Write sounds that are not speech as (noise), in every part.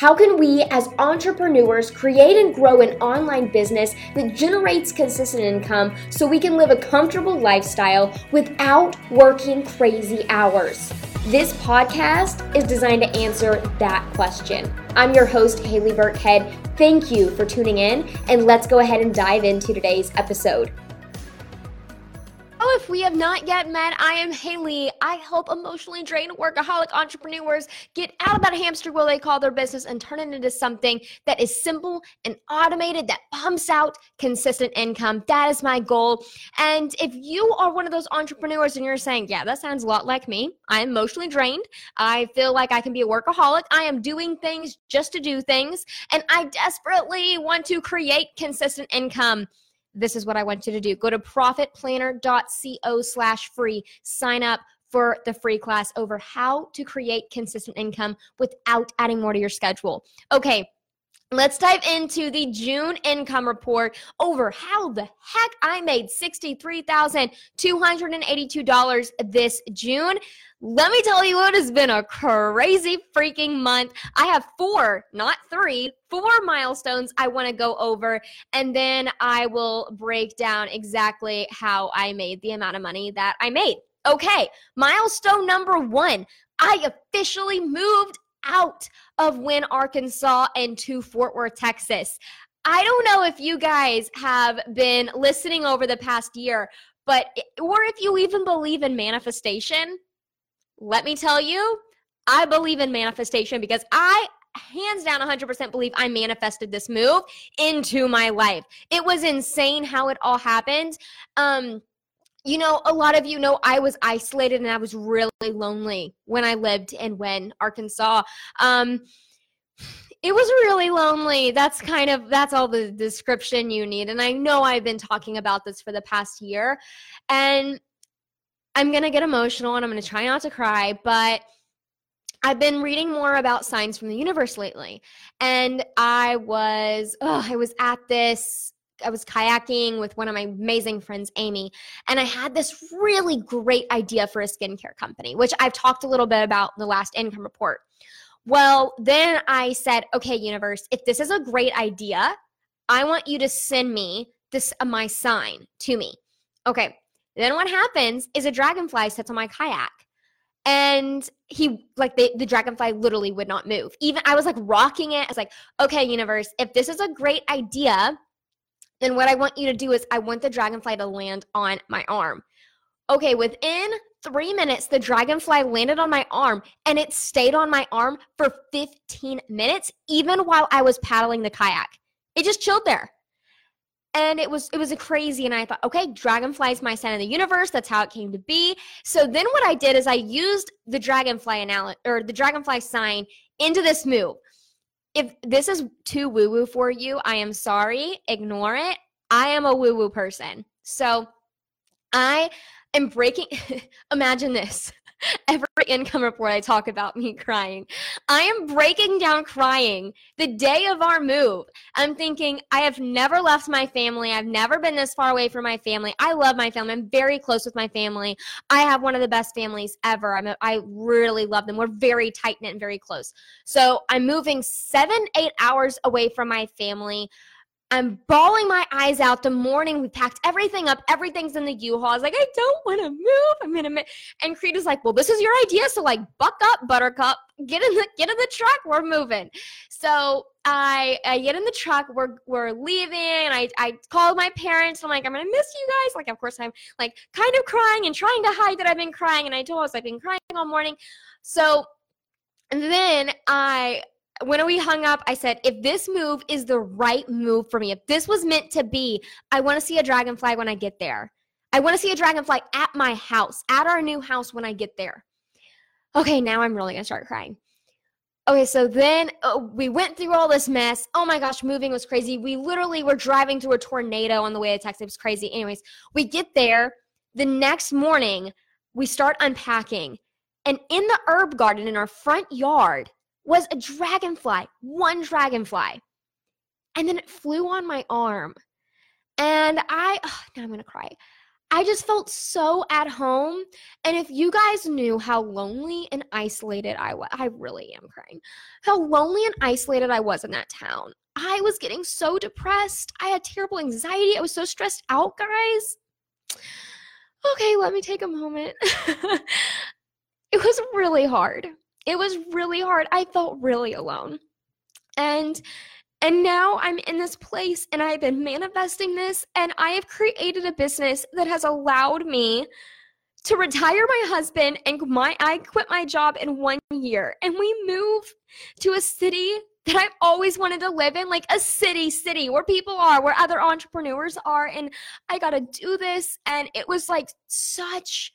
How can we, as entrepreneurs, create and grow an online business that generates consistent income so we can live a comfortable lifestyle without working crazy hours? This podcast is designed to answer that question. I'm your host, Haley Burkhead. Thank you for tuning in, and let's go ahead and dive into today's episode. If we have not yet met, I am Haley. I help emotionally drained workaholic entrepreneurs get out of that hamster wheel they call their business and turn it into something that is simple and automated that pumps out consistent income. That is my goal. And if you are one of those entrepreneurs and you're saying, yeah, that sounds a lot like me, I'm emotionally drained. I feel like I can be a workaholic. I am doing things just to do things. And I desperately want to create consistent income this is what I want you to do. Go to profitplanner.co slash free. Sign up for the free class over how to create consistent income without adding more to your schedule. Okay. Let's dive into the June income report over how the heck I made $63,282 this June. Let me tell you, it has been a crazy freaking month. I have four, not three, four milestones I want to go over, and then I will break down exactly how I made the amount of money that I made. Okay, milestone number one I officially moved out of Wynne, Arkansas, and to Fort Worth, Texas. I don't know if you guys have been listening over the past year, but or if you even believe in manifestation let me tell you, I believe in manifestation because I hands down 100% believe I manifested this move into my life. It was insane how it all happened. Um you know, a lot of you know I was isolated and I was really lonely Wynne I lived in when Arkansas. Um it was really lonely. That's kind of that's all the description you need. And I know I've been talking about this for the past year. And I'm to get emotional and I'm to try not to cry, but I've been reading more about signs from the universe lately. And I was oh, I was at this I was kayaking with one of my amazing friends, Amy, and I had this really great idea for a skincare company, which I've talked a little bit about in the last income report. Well, then I said, okay, universe, if this is a great idea, I want you to send me this uh, my sign to me. Okay, then what happens is a dragonfly sits on my kayak and he like the, the dragonfly literally would not move even i was like rocking it i was like okay universe if this is a great idea then what i want you to do is i want the dragonfly to land on my arm. Okay within three minutes the dragonfly landed on my arm and it stayed on my arm for 15 minutes even while i was paddling the kayak. It just chilled there. And it was it was a crazy and i thought okay dragonfly is my sign of the universe. That's how it came to be. So then what i did is i used the dragonfly analogy or the dragonfly sign into this move if this is too woo woo for you i am sorry ignore it. I am a woo woo person. So i am breaking (laughs) imagine this (laughs) every income report I talk about me crying. I am breaking down crying the day of our move. I'm thinking, I have never left my family. I've never been this far away from my family. I love my family. I'm very close with my family. I have one of the best families ever. I'm a, I really love them. We're very tight knit and very close. So I'm moving seven, eight hours away from my family. I'm bawling my eyes out the morning. We packed everything up. Everything's in the U-Haul. I was like, I don't want to move. I'm in a minute. And Creed is like, well, this is your idea. So like buck up, buttercup. Get in the get in the truck. We're moving. So I I get in the truck. We're we're leaving. I, I called my parents. I'm like, I'm gonna miss you guys. Like, of course, I'm like kind of crying and trying to hide that I've been crying. And I told us I've been crying all morning. So and then I when we hung up, I said, if this move is the right move for me, if this was meant to be, I want to see a dragonfly when I get there. I want to see a dragonfly at my house, at our new house when I get there. Okay, now I'm really going to start crying. Okay, so then uh, we went through all this mess. Oh my gosh, moving was crazy. We literally were driving through a tornado on the way to Texas. It was crazy. Anyways, we get there. The next morning, we start unpacking. And in the herb garden in our front yard, was a dragonfly, one dragonfly. And then it flew on my arm. And I, oh, now I'm going to cry. I just felt so at home. And if you guys knew how lonely and isolated I was, I really am crying. How lonely and isolated I was in that town. I was getting so depressed. I had terrible anxiety. I was so stressed out, guys. Okay, let me take a moment. (laughs) it was really hard. It was really hard. I felt really alone. And and now I'm in this place and I've been manifesting this and I have created a business that has allowed me to retire my husband and my I quit my job in 1 year and we move to a city that I've always wanted to live in, like a city, city where people are, where other entrepreneurs are. And I got to do this. And it was like such,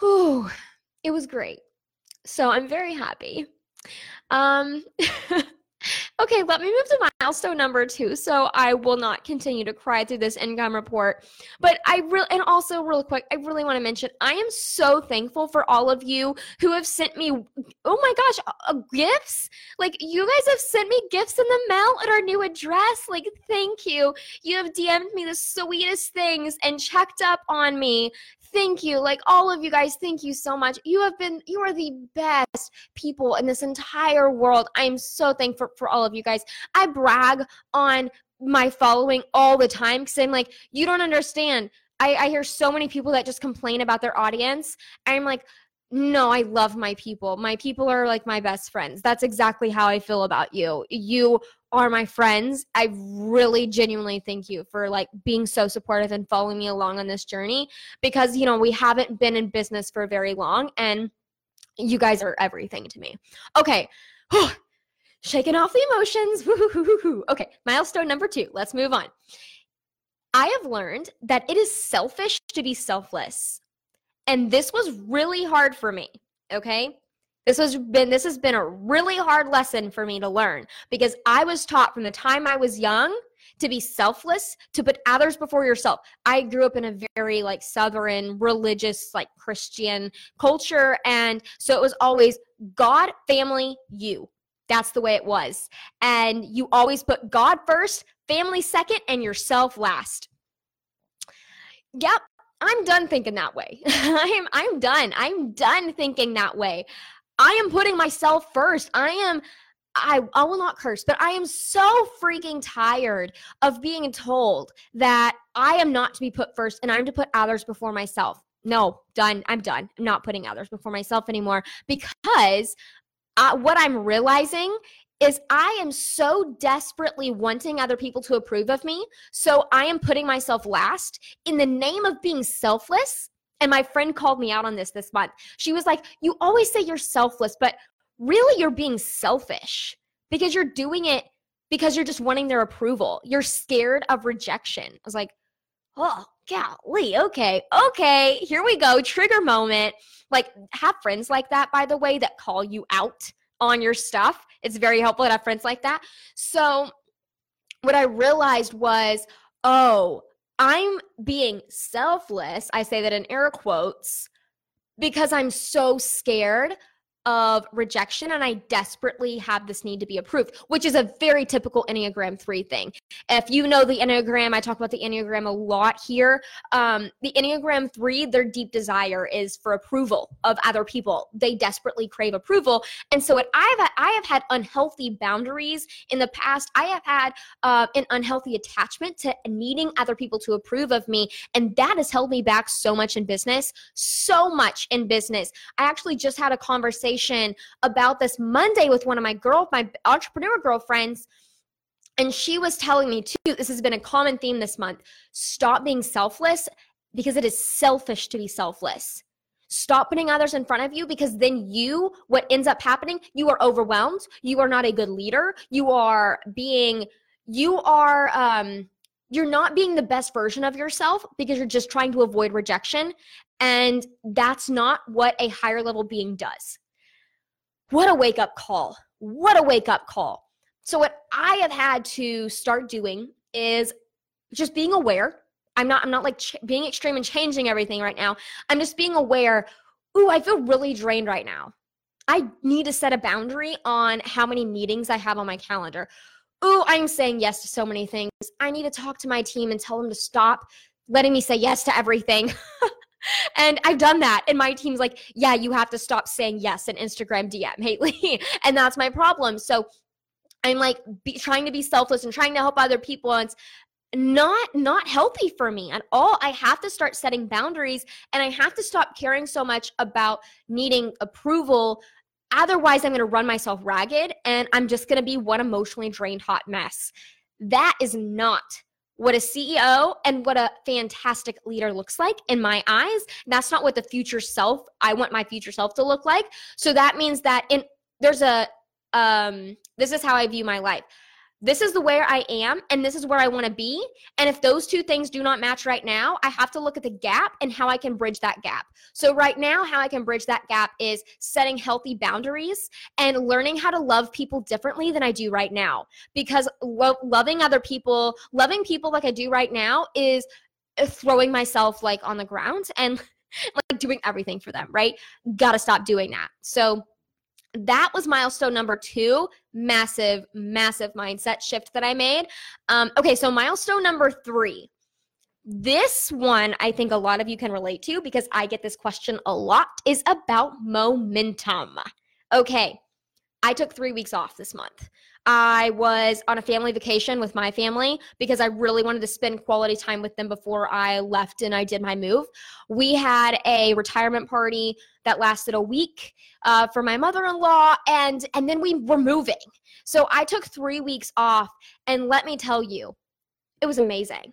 whew, it was great. So I'm very happy. Um, (laughs) Okay, let me move to milestone number two. So I will not continue to cry through this income report. But I really, and also real quick, I really want to mention I am so thankful for all of you who have sent me, oh my gosh, uh, gifts. Like you guys have sent me gifts in the mail at our new address. Like, thank you. You have DM'd me the sweetest things and checked up on me thank you like all of you guys thank you so much you have been you are the best people in this entire world i'm so thankful for all of you guys i brag on my following all the time because i'm like you don't understand I, I hear so many people that just complain about their audience i'm like no, I love my people. My people are like my best friends. That's exactly how I feel about you. You are my friends. I really genuinely thank you for like being so supportive and following me along on this journey because you know, we haven't been in business for very long and you guys are everything to me. Okay. (sighs) Shaking off the emotions. (laughs) Okay, milestone number 2. Let's move on. I have learned that it is selfish to be selfless. And this was really hard for me, okay? This has been this has been a really hard lesson for me to learn because I was taught from the time I was young to be selfless, to put others before yourself. I grew up in a very like southern religious like Christian culture and so it was always God, family, you. That's the way it was. And you always put God first, family second and yourself last. Yep, I'm done thinking that way. (laughs) I'm I'm done. I'm done thinking that way. I am putting myself first. I am I, I will not curse, but I am so freaking tired of being told that I am not to be put first and I'm to put others before myself. No, done. I'm done. I'm not putting others before myself anymore because uh, what I'm realizing is I am so desperately wanting other people to approve of me. So I am putting myself last in the name of being selfless and my friend called me out on this this month. She was like, You always say you're selfless, but really you're being selfish because you're doing it because you're just wanting their approval. You're scared of rejection. I was like, Oh, golly. Okay. Okay. Here we go. Trigger moment. Like, have friends like that, by the way, that call you out on your stuff. It's very helpful to have friends like that. So, what I realized was, oh, I'm being selfless. I say that in air quotes because I'm so scared of rejection and I desperately have this need to be approved, which is a very typical Enneagram 3 thing. If you know the Enneagram, I talk about the Enneagram a lot here. Um, the Enneagram 3, their deep desire is for approval of other people. They desperately crave approval. And so I've had, I have had unhealthy boundaries in the past. I have had uh, an unhealthy attachment to needing other people to approve of me. And that has held me back so much in business, so much in business. I actually just had a conversation conversation about this Monday with one of my girl, my entrepreneur girlfriends. And she was telling me too, this has been a common theme this month. Stop being selfless because it is selfish to be selfless. Stop putting others in front of you because then you, what ends up happening, you are overwhelmed. You are not a good leader. You are being, you are, um, you're not being the best version of yourself because you're just trying to avoid rejection. And that's not what a higher level being does. What a wake up call. What a wake up call. So, what I have had to start doing is just being aware. I'm not, I'm not like ch- being extreme and changing everything right now. I'm just being aware. Ooh, I feel really drained right now. I need to set a boundary on how many meetings I have on my calendar. Ooh, I'm saying yes to so many things. I need to talk to my team and tell them to stop letting me say yes to everything. (laughs) and I've done that. And my team's like, yeah, you have to stop saying yes in Instagram DM, Haley. (laughs) and that's my problem. So I'm like be, trying to be selfless and trying to help other people. And it's not not healthy for me at all i have to start setting boundaries and i have to stop caring so much about needing approval otherwise i'm going to run myself ragged and i'm just going to be one emotionally drained hot mess that is not what a CEO and what a fantastic leader looks like in my eyes. That's not what the future self I want my future self to look like. So that means that in there's a um this is how I view my life this is the where I am and this is where I want to be. And if those two things do not match right now, I have to look at the gap and how I can bridge that gap. So, right now, how I can bridge that gap is setting healthy boundaries and learning how to love people differently than I do right now. Because lo- loving other people, loving people like I do right now is uh, throwing myself like on the ground and (laughs) like doing everything for them, right? Gotta stop doing that. So, that was milestone number two massive massive mindset shift that i made. Um, okay so milestone number three. This one i think a lot of you can relate to because i get this question a lot is about momentum. Okay i took three weeks off this month I was on a family vacation with my family because I really wanted to spend quality time with them before I left and I did my move. We had a retirement party that lasted a week uh, for my mother-in-law, and and then we were moving. So I took three weeks off, and let me tell you, it was amazing.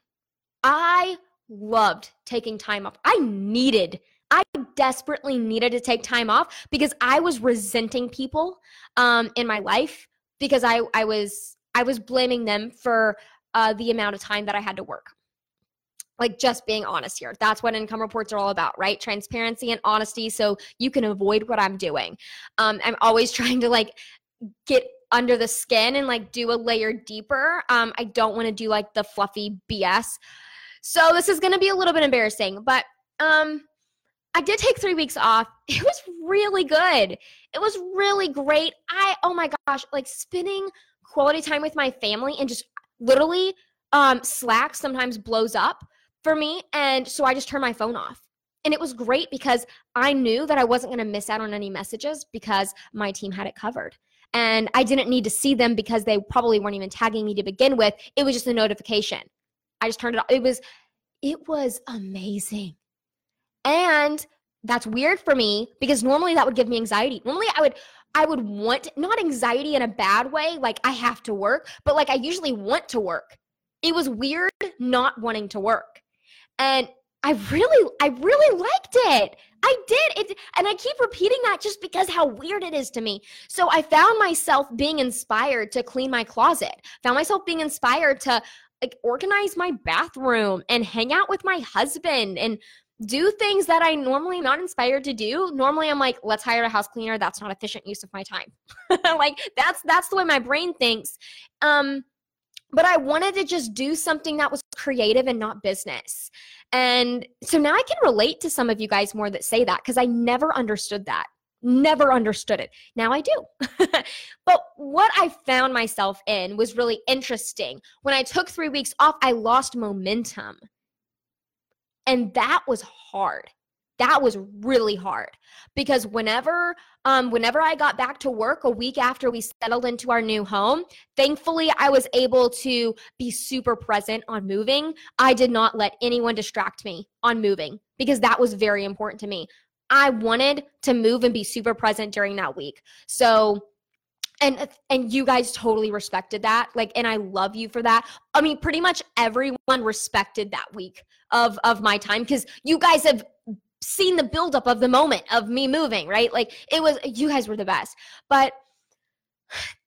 I loved taking time off. I needed I desperately needed to take time off because I was resenting people um, in my life because I I was I was blaming them for uh, the amount of time that I had to work. Like just being honest here. That's what income reports are all about, right? Transparency and honesty, so you can avoid what I'm doing. Um, I'm always (laughs) trying to like get under the skin and like do a layer deeper. Um, I don't want to do like the fluffy BS. So this is going to be a little bit embarrassing, but um, I did take three weeks off. It was really good. It was really great. I, oh my gosh, like spending quality time with my family and just literally um, Slack sometimes blows up for me. And so I just turn my phone off. And it was great because I knew that I wasn't going to miss out on any messages because my team had it covered. And I didn't need to see them because they probably weren't even tagging me to begin with. It was just a notification. I just turned it off. It was, it was amazing. And that's weird for me because normally that would give me anxiety. Normally I would I would want not anxiety in a bad way, like I have to work, but like I usually want to work. It was weird not wanting to work. And I really I really liked it. I did it and I keep repeating that just because how weird it is to me. So I found myself being inspired to clean my closet. Found myself being inspired to like organize my bathroom and hang out with my husband and do things that I normally not inspired to do. Normally I'm like, let's hire a house cleaner. That's not efficient use of my time. (laughs) like that's that's the way my brain thinks. Um but I wanted to just do something that was creative and not business. And so now I can relate to some of you guys more that say that because I never understood that. Never understood it. Now I do. (laughs) but what I found myself in was really interesting. When I took three weeks off, I lost momentum. And that was hard. That was really hard because whenever um whenever I got back to work a week after we settled into our new home, thankfully I was able to be super present on moving. I did not let anyone distract me on moving because that was very important to me. I wanted to move and be super present during that week. So and uh, and you guys totally respected that like and i love you for that. I mean pretty much everyone respected that week of of my time because you guys have seen the buildup of the moment of me moving right? Like it was you guys were the best. But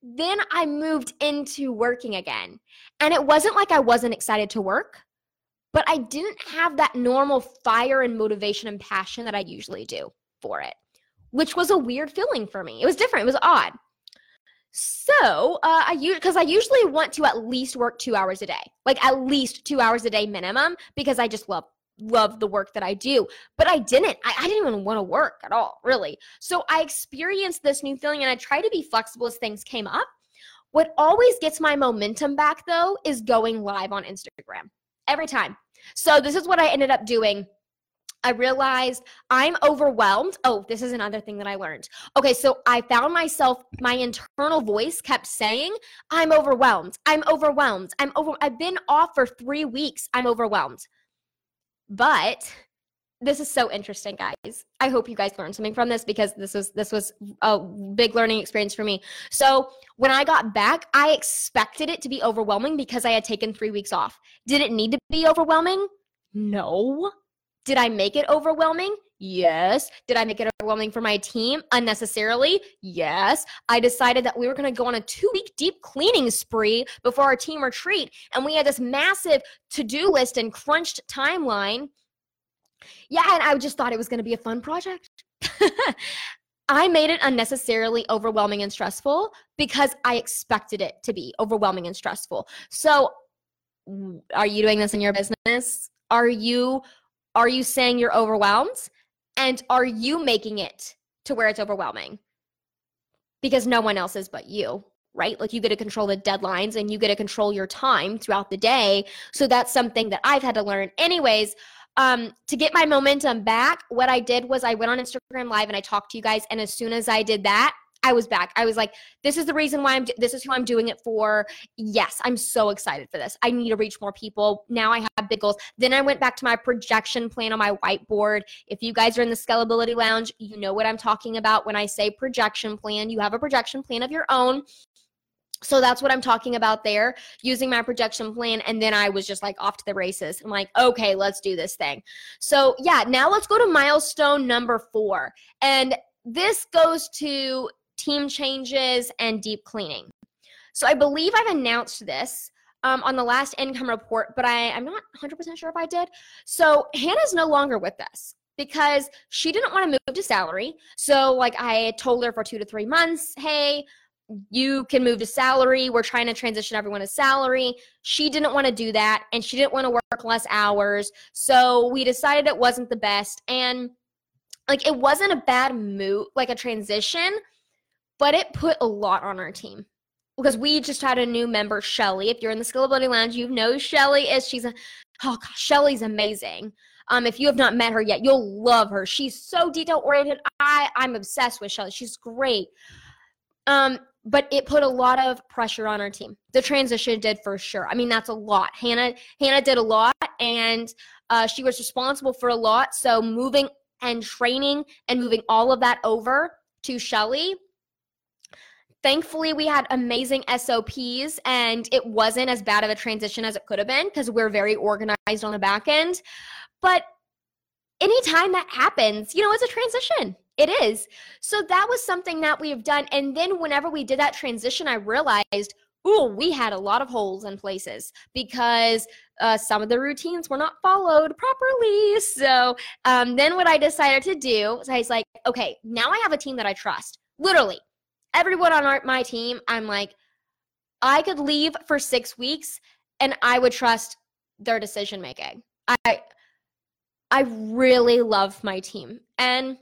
then i moved into working again and it wasn't like i wasn't excited to work but i didn't have that normal fire and motivation and passion that i usually do for it which was a weird feeling for me. It was different. It was odd so uh, I use because I usually want to at least work two hours a day, like at least two hours a day minimum, because I just love love the work that I do. But I didn't. I, I didn't even want to work at all, really. So I experienced this new feeling, and I try to be flexible as things came up. What always gets my momentum back though is going live on Instagram every time. So this is what I ended up doing. I realized I'm overwhelmed. Oh, this is another thing that I learned. Okay, so I found myself, my internal voice kept saying, I'm overwhelmed. I'm overwhelmed. I'm over. I've been off for three weeks. I'm overwhelmed. But this is so interesting guys i hope you guys learned something from this because this was this was a big learning experience for me so when i got back i expected it to be overwhelming because i had taken three weeks off did it need to be overwhelming no did i make it overwhelming yes did i make it overwhelming for my team unnecessarily yes i decided that we were going to go on a two week deep cleaning spree before our team retreat and we had this massive to-do list and crunched timeline yeah, and I just thought it was going to be a fun project. (laughs) I made it unnecessarily overwhelming and stressful because I expected it to be overwhelming and stressful. So, are you doing this in your business? Are you are you saying you're overwhelmed? And are you making it to where it's overwhelming? Because no one else is but you, right? Like you get to control the deadlines and you get to control your time throughout the day. So that's something that I've had to learn. Anyways, um, to get my momentum back, what I did was I went on Instagram Live and I talked to you guys. And as soon as I did that, I was back. I was like, this is the reason why I'm, this is who I'm doing it for. Yes, I'm so excited for this. I need to reach more people. Now I have big goals. Then I went back to my projection plan on my whiteboard. If you guys are in the Scalability Lounge, you know what I'm talking about when I say projection plan. You have a projection plan of your own. So that's what I'm talking about there, using my projection plan. And then I was just like off to the races. I'm like, okay, let's do this thing. So, yeah, now let's go to milestone number four. And this goes to team changes and deep cleaning. So, I believe I've announced this um, on the last income report, but I, I'm not 100% sure if I did. So, Hannah's no longer with us because she didn't want to move to salary. So, like, I told her for two to three months, hey, you can move to salary. We're trying to transition everyone to salary. She didn't want to do that and she didn't want to work less hours. So we decided it wasn't the best. And like it wasn't a bad move, like a transition, but it put a lot on our team because we just had a new member, Shelly. If you're in the Scalability Lounge, you know Shelly is. She's a oh gosh, Shelly's amazing. Um, if you have not met her yet, you'll love her. She's so detail oriented. I I'm obsessed with Shelly. She's great. Um, but it put a lot of pressure on our team. The transition did for sure. I mean, that's a lot. Hannah Hannah did a lot, and uh, she was responsible for a lot. So moving and training and moving all of that over to Shelly. Thankfully, we had amazing SOPs, and it wasn't as bad of a transition as it could have been because we're very organized on the back end. But anytime that happens, you know, it's a transition it is. So that was something that we have done. And then whenever we did that transition, I realized, oh, we had a lot of holes in places because uh, some of the routines were not followed properly. So um, then what I decided to do was I was like, okay, now I have a team that I trust. Literally, everyone on our, my team, I'm like, I could leave for six weeks and I would trust their decision making. I I really love my team. And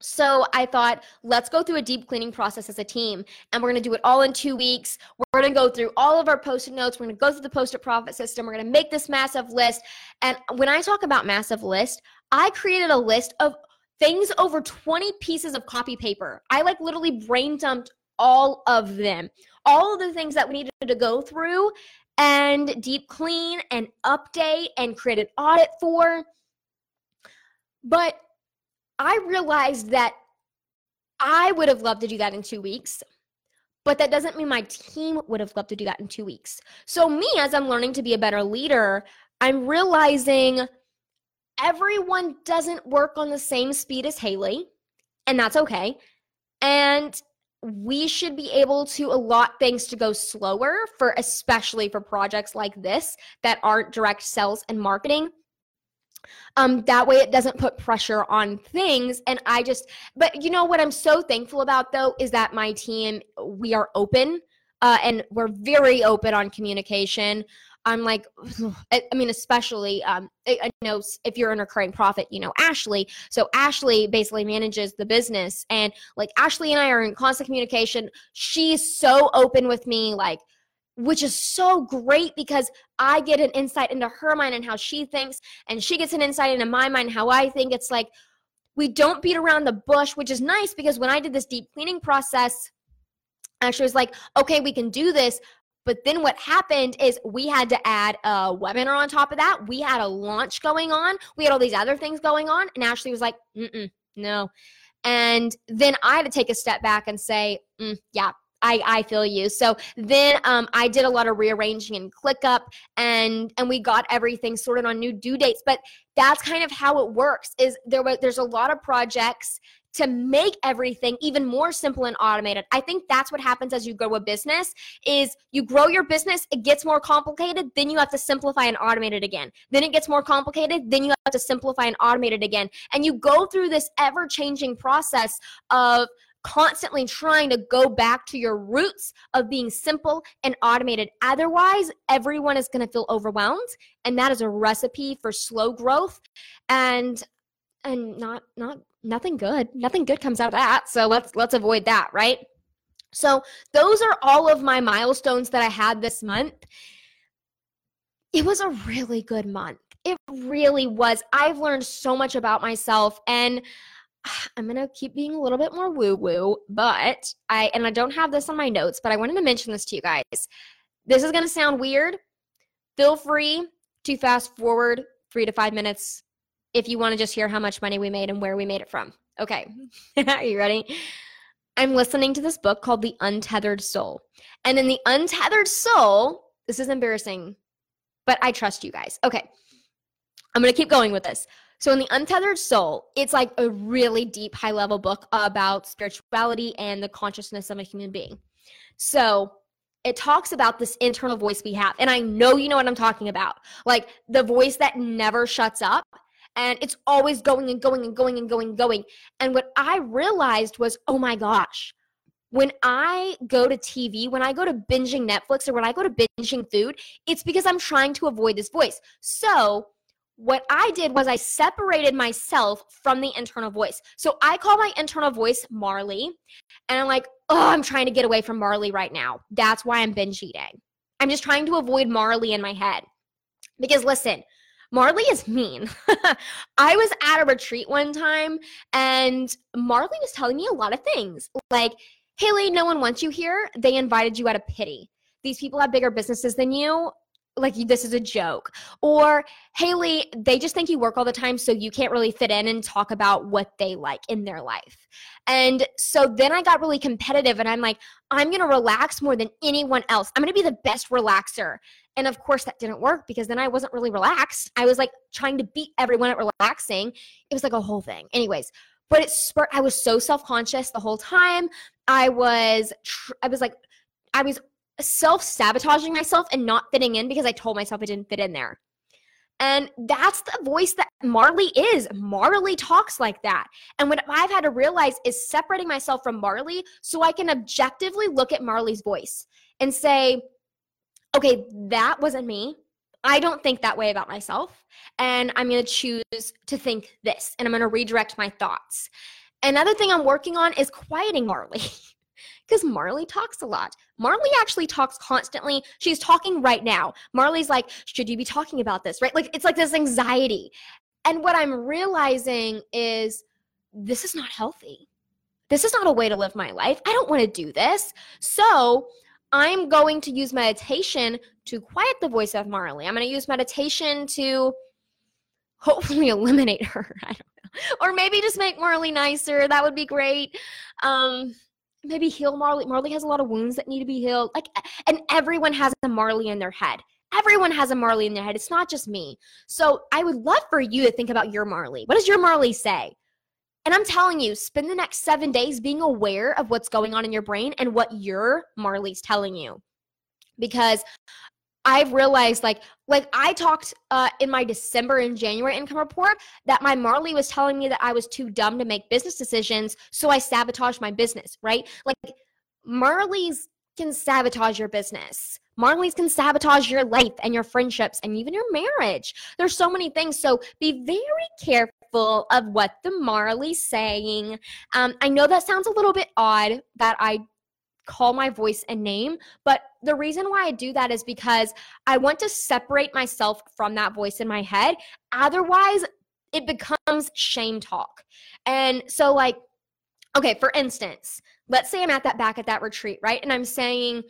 so I thought, let's go through a deep cleaning process as a team, and we're going to do it all in two weeks. We're going to go through all of our post-it notes. We're going to go through the post-it profit system. We're going to make this massive list. And when I talk about massive list, I created a list of things over 20 pieces of copy paper. I like literally brain dumped all of them, all of the things that we needed to go through and deep clean and update and create an audit for. But I realized that I would have loved to do that in two weeks, but that doesn't mean my team would have loved to do that in two weeks. So, me, as I'm learning to be a better leader, I'm realizing everyone doesn't work on the same speed as Haley, and that's okay. And we should be able to allot things to go slower for especially for projects like this that aren't direct sales and marketing um that way it doesn't put pressure on things and i just but you know what i'm so thankful about though is that my team we are open uh, and we're very open on communication i'm like (sighs) i mean especially um i know if you're in recurring profit you know ashley so ashley basically manages the business and like ashley and i are in constant communication she's so open with me like which is so great because I get an insight into her mind and how she thinks, and she gets an insight into my mind, how I think. It's like we don't beat around the bush, which is nice because when I did this deep cleaning process, Ashley was like, okay, we can do this. But then what happened is we had to add a webinar on top of that. We had a launch going on. We had all these other things going on. And Ashley was like, mm no. And then I had to take a step back and say, mm, yeah, I, I feel you. So then um, I did a lot of rearranging and ClickUp and and we got everything sorted on new due dates. But that's kind of how it works. Is there there's a lot of projects to make everything even more simple and automated. I think that's what happens as you grow a business is you grow your business, it gets more complicated, then you have to simplify and automate it again. Then it gets more complicated, then you have to simplify and automate it again. And you go through this ever-changing process of constantly trying to go back to your roots of being simple and automated. Otherwise, everyone is going to feel overwhelmed, and that is a recipe for slow growth and and not not nothing good. Nothing good comes out of that. So let's let's avoid that, right? So those are all of my milestones that I had this month. It was a really good month. It really was. I've learned so much about myself and (sighs) I'm going to keep being a little bit more woo woo, but I, and I don't have this on my notes, but I wanted to mention this to you guys. This is going to sound weird. Feel free to fast forward three to five minutes if you want to just hear how much money we made and where we made it from. Okay. Mm-hmm. Are (laughs) you ready? I'm listening to this book called The Untethered Soul. And in The Untethered Soul, this is embarrassing, but I trust you guys. Okay. I'm going to keep going with this. So, in The Untethered Soul, it's like a really deep, high level book about spirituality and the consciousness of a human being. So, it talks about this internal voice we have. And I know you know what I'm talking about. Like the voice that never shuts up and it's always going and going and going and going and going. And what I realized was, oh my gosh, when I go to TV, when I go to binging Netflix or when I go to binging food, it's because I'm trying to avoid this voice. So what I did was I separated myself from the internal voice. So I call my internal voice Marley, and I'm like, oh, I'm trying to get away from Marley right now. That's why I'm binge eating. I'm just trying to avoid Marley in my head. Because listen, Marley is mean. (laughs) I was at a retreat one time and Marley was telling me a lot of things like, Haley, no one wants you here. They invited you out of pity. These people have bigger businesses than you like this is a joke or haley they just think you work all the time so you can't really fit in and talk about what they like in their life and so then i got really competitive and i'm like i'm gonna relax more than anyone else i'm gonna be the best relaxer and of course that didn't work because then i wasn't really relaxed i was like trying to beat everyone at relaxing it was like a whole thing anyways but it spurred i was so self-conscious the whole time i was tr- i was like I was self sabotaging myself and not fitting in because I told myself I didn't fit in there. And that's the voice that Marley is. Marley talks like that. And what I've had to realize is separating myself from Marley so I can objectively look at Marley's voice and say, okay, that wasn't me. I don't think that way about myself. And I'm going to choose to think this and I'm going to redirect my thoughts. Another thing I'm working on is quieting Marley. (laughs) because Marley talks a lot. Marley actually talks constantly. She's talking right now. Marley's like, should you be talking about this? Right? Like, it's like this anxiety. And what I'm realizing is this is not healthy. This is not a way to live my life. I don't want to do this. So I'm going to use meditation to quiet the voice of Marley. I'm going to use meditation to hopefully (laughs) eliminate her. (laughs) I don't know. Or maybe just make Marley nicer. That would be great. Um, maybe heal Marley. Marley has a lot of wounds that need to be healed. Like, and everyone has a Marley in their head. Everyone has a Marley in their head. It's not just me. So I would love for you to think about your Marley. What does your Marley say? And I'm telling you, spend the next seven days being aware of what's going on in your brain and what your Marley's telling you. Because I've realized like like I talked uh, in my December and January income report that my Marley was telling me that I was too dumb to make business decisions, so I sabotaged my business, right? Like Marley's can sabotage your business. Marley's can sabotage your life and your friendships and even your marriage. There's so many things. So be very careful of what the Marley's saying. Um, I know that sounds a little bit odd that I call my voice a name. But the reason why I do that is because I want to separate myself from that voice in my head. Otherwise, it becomes shame talk. And so, like, okay, for instance, let's say I'm at that back at that retreat, right? And I'm saying,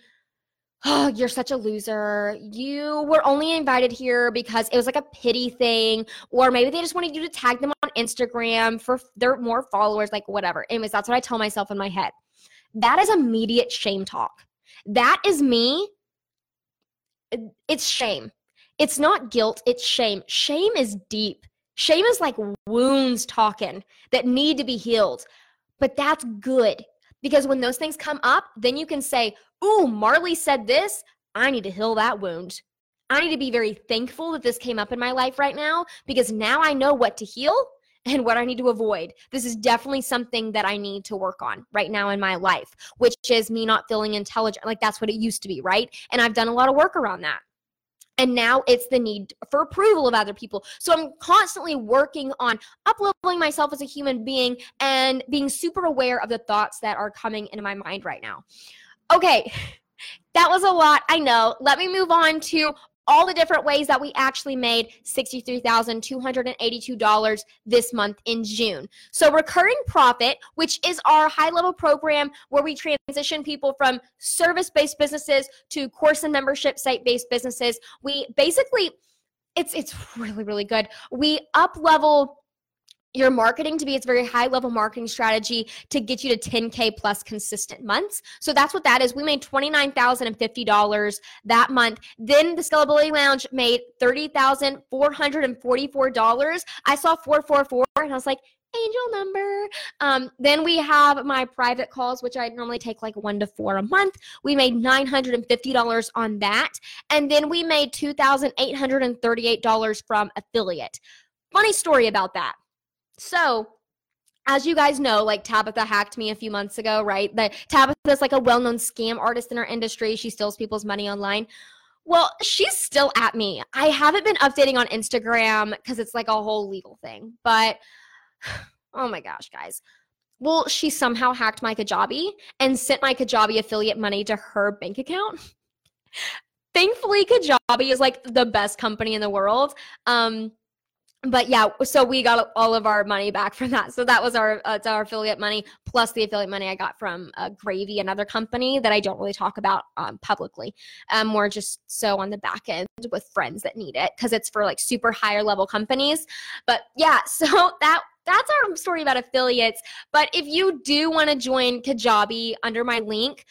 oh, you're such a loser. You were only invited here because it was like a pity thing, or maybe they just wanted you to tag them on Instagram for their more followers, like whatever. Anyways, that's what I tell myself in my head. That is immediate shame talk. That is me. It's shame. It's not guilt, it's shame. Shame is deep. Shame is like wounds talking that need to be healed. But that's good because when those things come up, then you can say, Ooh, Marley said this. I need to heal that wound. I need to be very thankful that this came up in my life right now because now I know what to heal and what I need to avoid. This is definitely something that I need to work on right now in my life, which is me not feeling intelligent. Like that's what it used to be, right? And I've done a lot of work around that. And now it's the need for approval of other people. So I'm constantly working on upleveling myself as a human being and being super aware of the thoughts that are coming into my mind right now. Okay, (laughs) that was a lot. I know. Let me move on to all the different ways that we actually made $63,282 this month in June. So, recurring profit, which is our high level program where we transition people from service based businesses to course and membership site based businesses, we basically it's it's really really good. We up level your marketing to be its very high level marketing strategy to get you to 10k plus consistent months. So that's what that is. We made $29050 that month. Then the scalability lounge made $30444 i saw 444 and i was like angel number. Um, then we have my private calls which i normally take like one to four a month. We made $950 on that. And then we made $2838 from affiliate. Funny story about that so, as you guys know, like Tabitha hacked me a few months ago, right? That Tabitha's like a well-known scam artist in our industry. She steals people's money online. Well, she's still at me. I haven't been updating on Instagram because it's like a whole legal thing. But (sighs) oh my gosh, guys. Well, she somehow hacked my Kajabi and sent my Kajabi affiliate money to her bank account. (laughs) Thankfully, Kajabi is like the best company in the world. Um, but yeah, so we got all of our money back from that. So that was our uh, our affiliate money plus the affiliate money I got from uh, Gravy, another company that I don't really talk about um, publicly. Um, more just so on the back end with friends that need it because it's for like super higher level companies. But yeah, (laughs) so that that's our story about affiliates. But if you do want to join Kajabi under my link,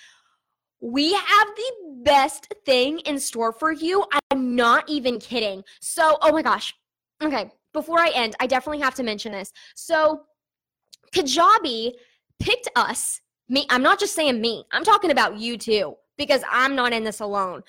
we have the best thing in store for you. I'm not even kidding. So, oh my gosh. Okay, before I end, I definitely have to mention this. So, Kajabi picked us, me, I'm not just saying me, I'm talking about you too, because I'm not in this alone.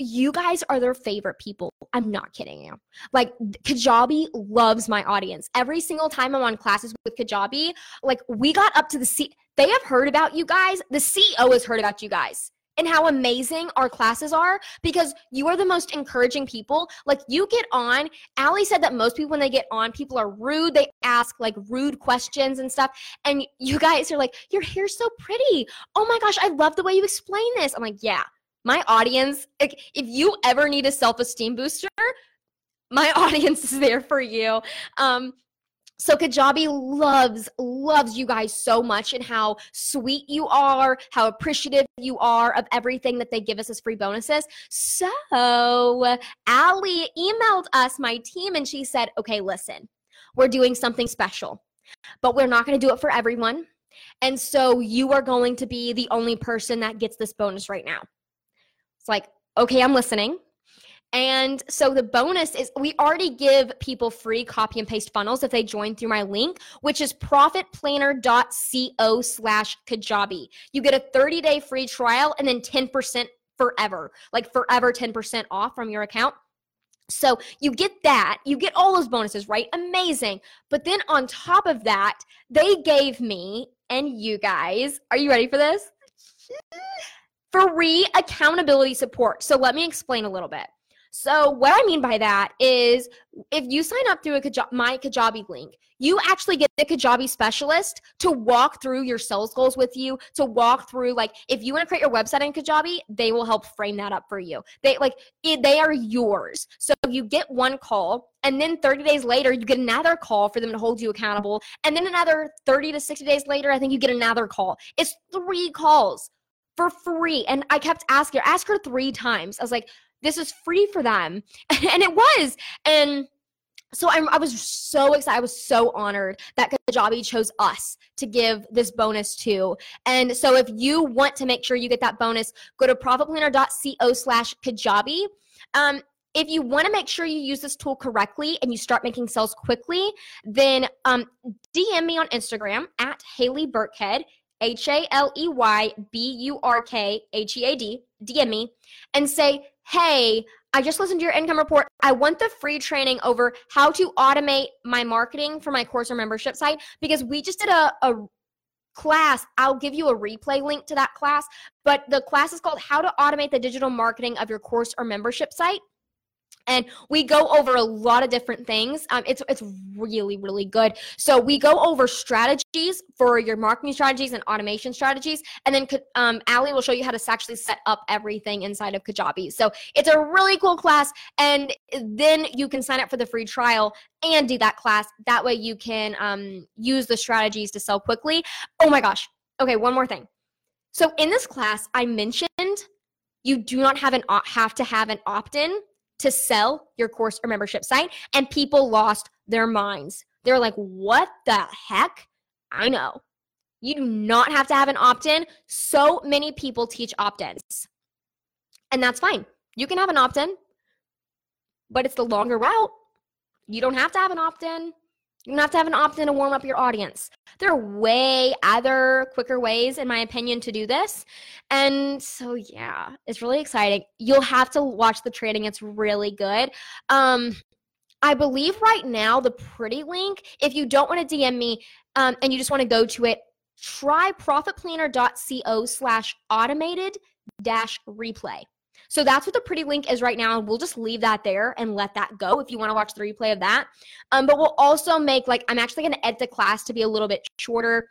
You guys are their favorite people. I'm not kidding you. Like, Kajabi loves my audience. Every single time I'm on classes with Kajabi, like, we got up to the C. They have heard about you guys. The CEO has heard about you guys and how amazing our classes are because you are the most encouraging people. Like you get on, Allie said that most people when they get on, people are rude. They ask like rude questions and stuff. And you guys are like, your hair's so pretty. Oh my gosh, I love the way you explain this. I'm like, yeah, my audience, like, if you ever need a self-esteem booster, my (laughs) audience is there for you. Um, so Kajabi loves, loves you guys so much and how sweet you are, how appreciative you are of everything that they give us as free bonuses. So Allie emailed us, my team, and she said, okay, listen, we're doing something special, but we're not going to do it for everyone. And so you are going to be the only person that gets this bonus right now. It's like, okay, I'm listening. And so the bonus is we already give people free copy and paste funnels if they join through my link, which is profitplanner.co slash Kajabi. You get a 30 day free trial and then 10% forever, like forever 10% off from your account. So you get that, you get all those bonuses, right? Amazing. But then on top of that, they gave me and you guys, are you ready for this? (laughs) Free accountability support. So let me explain a little bit. So, what I mean by that is if you sign up through a Kajab- my Kajabi link, you actually get the Kajabi specialist to walk through your sales goals with you, to walk through like if you want to create your website in Kajabi, they will help frame that up for you. They like it, they are yours. So you get one call and then 30 days later you get another call for them to hold you accountable and then another 30 to 60 days later I think you get another call. It's 3 calls for free. And I kept asking her, ask her 3 times. I was like, this is free for them. (laughs) and it was. And so I'm, I was so excited. I was so honored that Kajabi chose us to give this bonus to. And so if you want to make sure you get that bonus, go to profitplanner.co slash Kajabi. Um, if you want to make sure you use this tool correctly and you start making sales quickly, then um, DM me on Instagram at Haley Burkhead, H A L E Y B U R K H E A D, DM me and say, hey, I just listened to your income report. I want the free training over how to automate my marketing for my course or membership site because we just did a, a class. I'll give you a replay link to that class, but the class is called How to Automate the Digital Marketing of Your Course or Membership Site and we go over a lot of different things. Um, it's it's really really good. So we go over strategies for your marketing strategies and automation strategies, and then um, Ali will show you how to actually set up everything inside of Kajabi. So it's a really cool class, and then you can sign up for the free trial and do that class. That way you can um, use the strategies to sell quickly. Oh my gosh! Okay, one more thing. So in this class, I mentioned you do not have an have to have an opt-in to sell your course or membership site, and people lost their minds. They're like, what the heck? I know. You do not have to have an opt in. So many people teach opt ins. And that's fine. You can have an opt in, but it's the longer route. You don't have to have an opt in. You don't have to have an opt in to warm up your audience. There are way other quicker ways, in my opinion, to do this. And so, yeah, it's really exciting. You'll have to watch the training, it's really good. Um, I believe right now the pretty link, if you don't want to DM me um, and you just want to go to it, try profitplanner.co slash automated dash replay. So that's what the pretty link is right now. and We'll just leave that there and let that go if you want to watch the replay of that. Um, but we'll also make like I'm actually going to edit the class to be a little bit shorter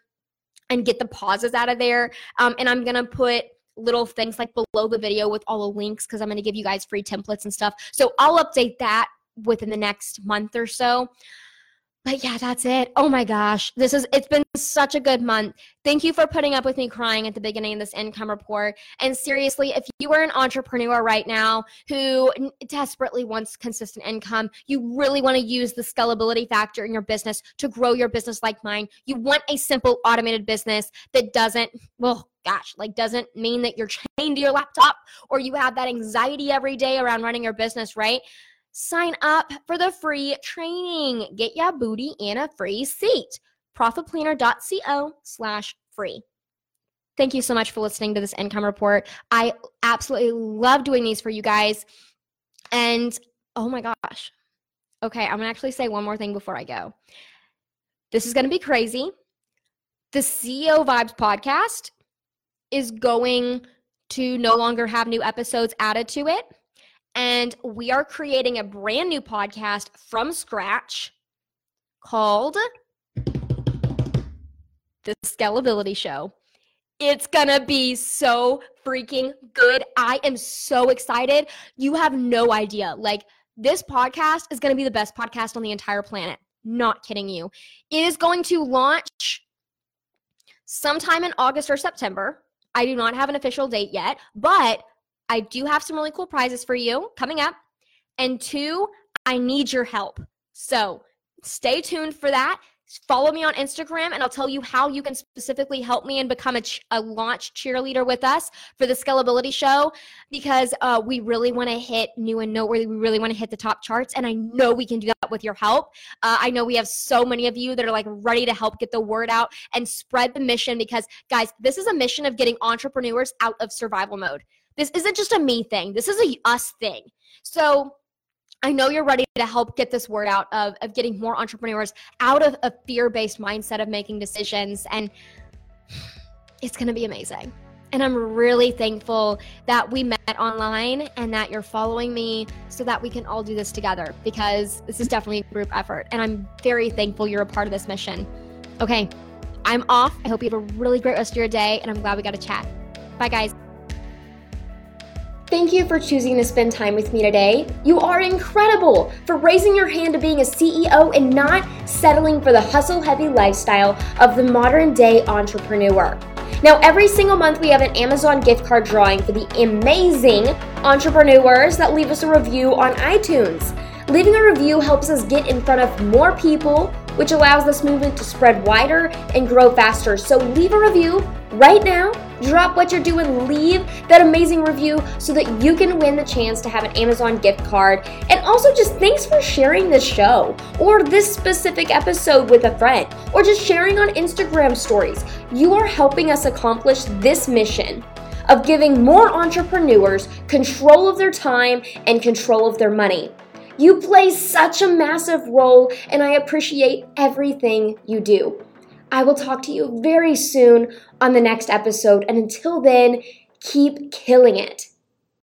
and get the pauses out of there. Um, and I'm going to put little things like below the video with all the links because I'm going to give you guys free templates and stuff. So I'll update that within the next month or so but yeah, that's it. Oh my gosh. This is it's been such a good month. Thank you for putting up with me crying at the beginning of this income report. And seriously, if you are an entrepreneur right now who desperately wants consistent income, you really want to use the scalability factor in your business to grow your business like mine. You want a simple automated business that doesn't well, gosh, like doesn't mean that you're chained to your laptop or you have that anxiety every day around running your business, right? Sign up for the free training. Get your booty in a free seat. Profitplanner.co slash free. Thank you so much for listening to this income report. I absolutely love doing these for you guys. And oh my gosh. Okay, I'm gonna actually say one more thing before I go. This is gonna be crazy. The CEO Vibes podcast is going to no longer have new episodes added to it. And we are creating a brand new podcast from scratch called The Scalability Show. It's gonna be so freaking good. I am so excited. You have no idea. Like, this podcast is gonna be the best podcast on the entire planet. Not kidding you. It is going to launch sometime in August or September. I do not have an official date yet, but I do have some really cool prizes for you coming up. And two, I need your help. So stay tuned for that. Follow me on Instagram, and I'll tell you how you can specifically help me and become a, ch- a launch cheerleader with us for the Scalability Show because uh, we really want to hit new and noteworthy. We really want to hit the top charts, and I know we can do that with your help. Uh, I know we have so many of you that are like ready to help get the word out and spread the mission because, guys, this is a mission of getting entrepreneurs out of survival mode. This isn't just a me thing. This is a us thing. So I know you're ready to help get this word out of, of getting more entrepreneurs out of a fear based mindset of making decisions. And it's going to be amazing. And I'm really thankful that we met online and that you're following me so that we can all do this together because this is definitely a group effort. And I'm very thankful you're a part of this mission. Okay, I'm off. I hope you have a really great rest of your day, and I'm glad we got to chat. Bye, guys. Thank you for choosing to spend time with me today. You are incredible for raising your hand to being a CEO and not settling for the hustle heavy lifestyle of the modern day entrepreneur. Now, every single month, we have an Amazon gift card drawing for the amazing entrepreneurs that leave us a review on iTunes. Leaving a review helps us get in front of more people, which allows this movement to spread wider and grow faster. So, leave a review right now Drop what you're doing, leave that amazing review so that you can win the chance to have an Amazon gift card. And also, just thanks for sharing this show or this specific episode with a friend or just sharing on Instagram stories. You are helping us accomplish this mission of giving more entrepreneurs control of their time and control of their money. You play such a massive role, and I appreciate everything you do. I will talk to you very soon on the next episode. And until then, keep killing it.